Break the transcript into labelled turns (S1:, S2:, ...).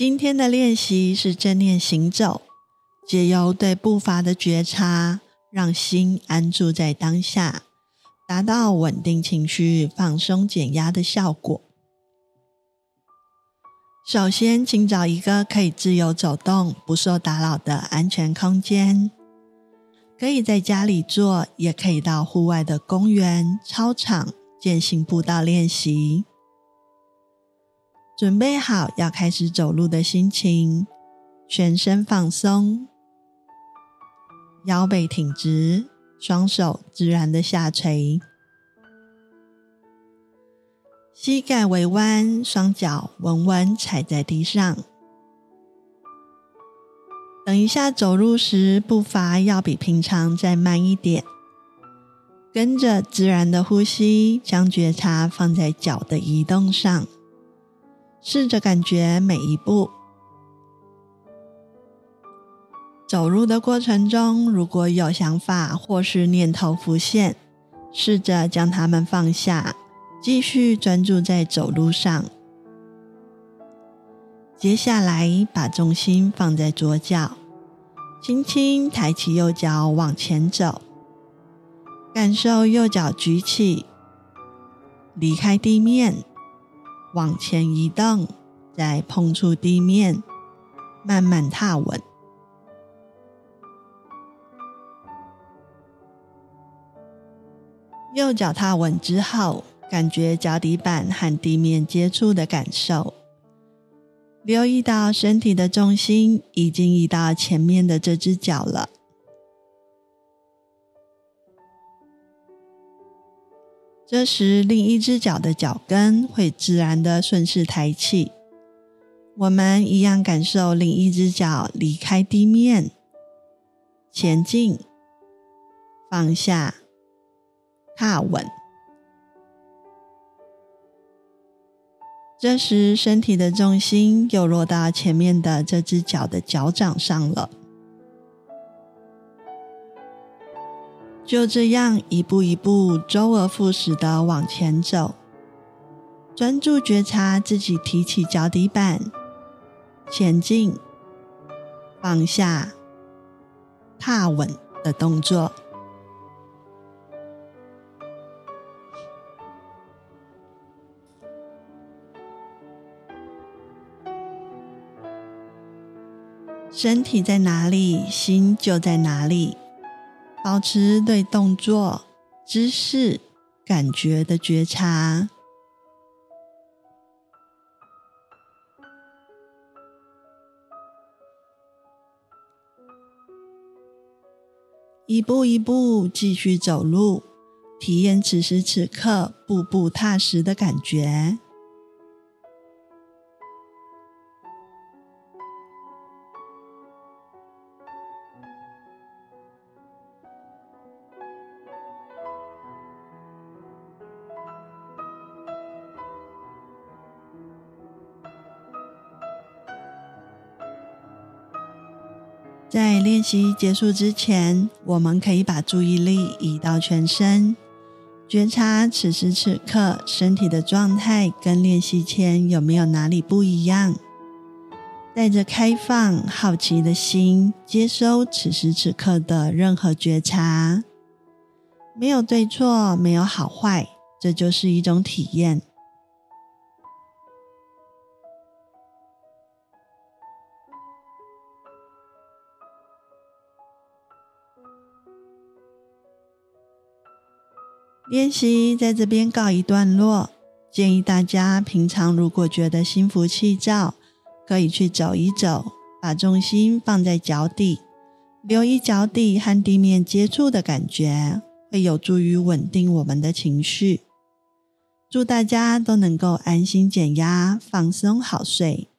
S1: 今天的练习是正念行走，借由对步伐的觉察，让心安住在当下，达到稳定情绪、放松减压的效果。首先，请找一个可以自由走动、不受打扰的安全空间，可以在家里做，也可以到户外的公园、操场、健行步道练习。准备好要开始走路的心情，全身放松，腰背挺直，双手自然的下垂，膝盖微弯，双脚稳稳踩在地上。等一下走路时，步伐要比平常再慢一点，跟着自然的呼吸，将觉察放在脚的移动上。试着感觉每一步。走路的过程中，如果有想法或是念头浮现，试着将它们放下，继续专注在走路上。接下来，把重心放在左脚，轻轻抬起右脚往前走，感受右脚举起，离开地面。往前移动，再碰触地面，慢慢踏稳。右脚踏稳之后，感觉脚底板和地面接触的感受，留意到身体的重心已经移到前面的这只脚了。这时，另一只脚的脚跟会自然的顺势抬起。我们一样感受另一只脚离开地面，前进，放下，踏稳。这时，身体的重心又落到前面的这只脚的脚掌上了。就这样一步一步周而复始的往前走，专注觉察自己提起脚底板，前进、放下、踏稳的动作。身体在哪里，心就在哪里。保持对动作、姿势、感觉的觉察，一步一步继续走路，体验此时此刻步步踏实的感觉。在练习结束之前，我们可以把注意力移到全身，觉察此时此刻身体的状态跟练习前有没有哪里不一样。带着开放、好奇的心，接收此时此刻的任何觉察，没有对错，没有好坏，这就是一种体验。练习在这边告一段落。建议大家平常如果觉得心浮气躁，可以去走一走，把重心放在脚底，留意脚底和地面接触的感觉，会有助于稳定我们的情绪。祝大家都能够安心减压，放松好睡。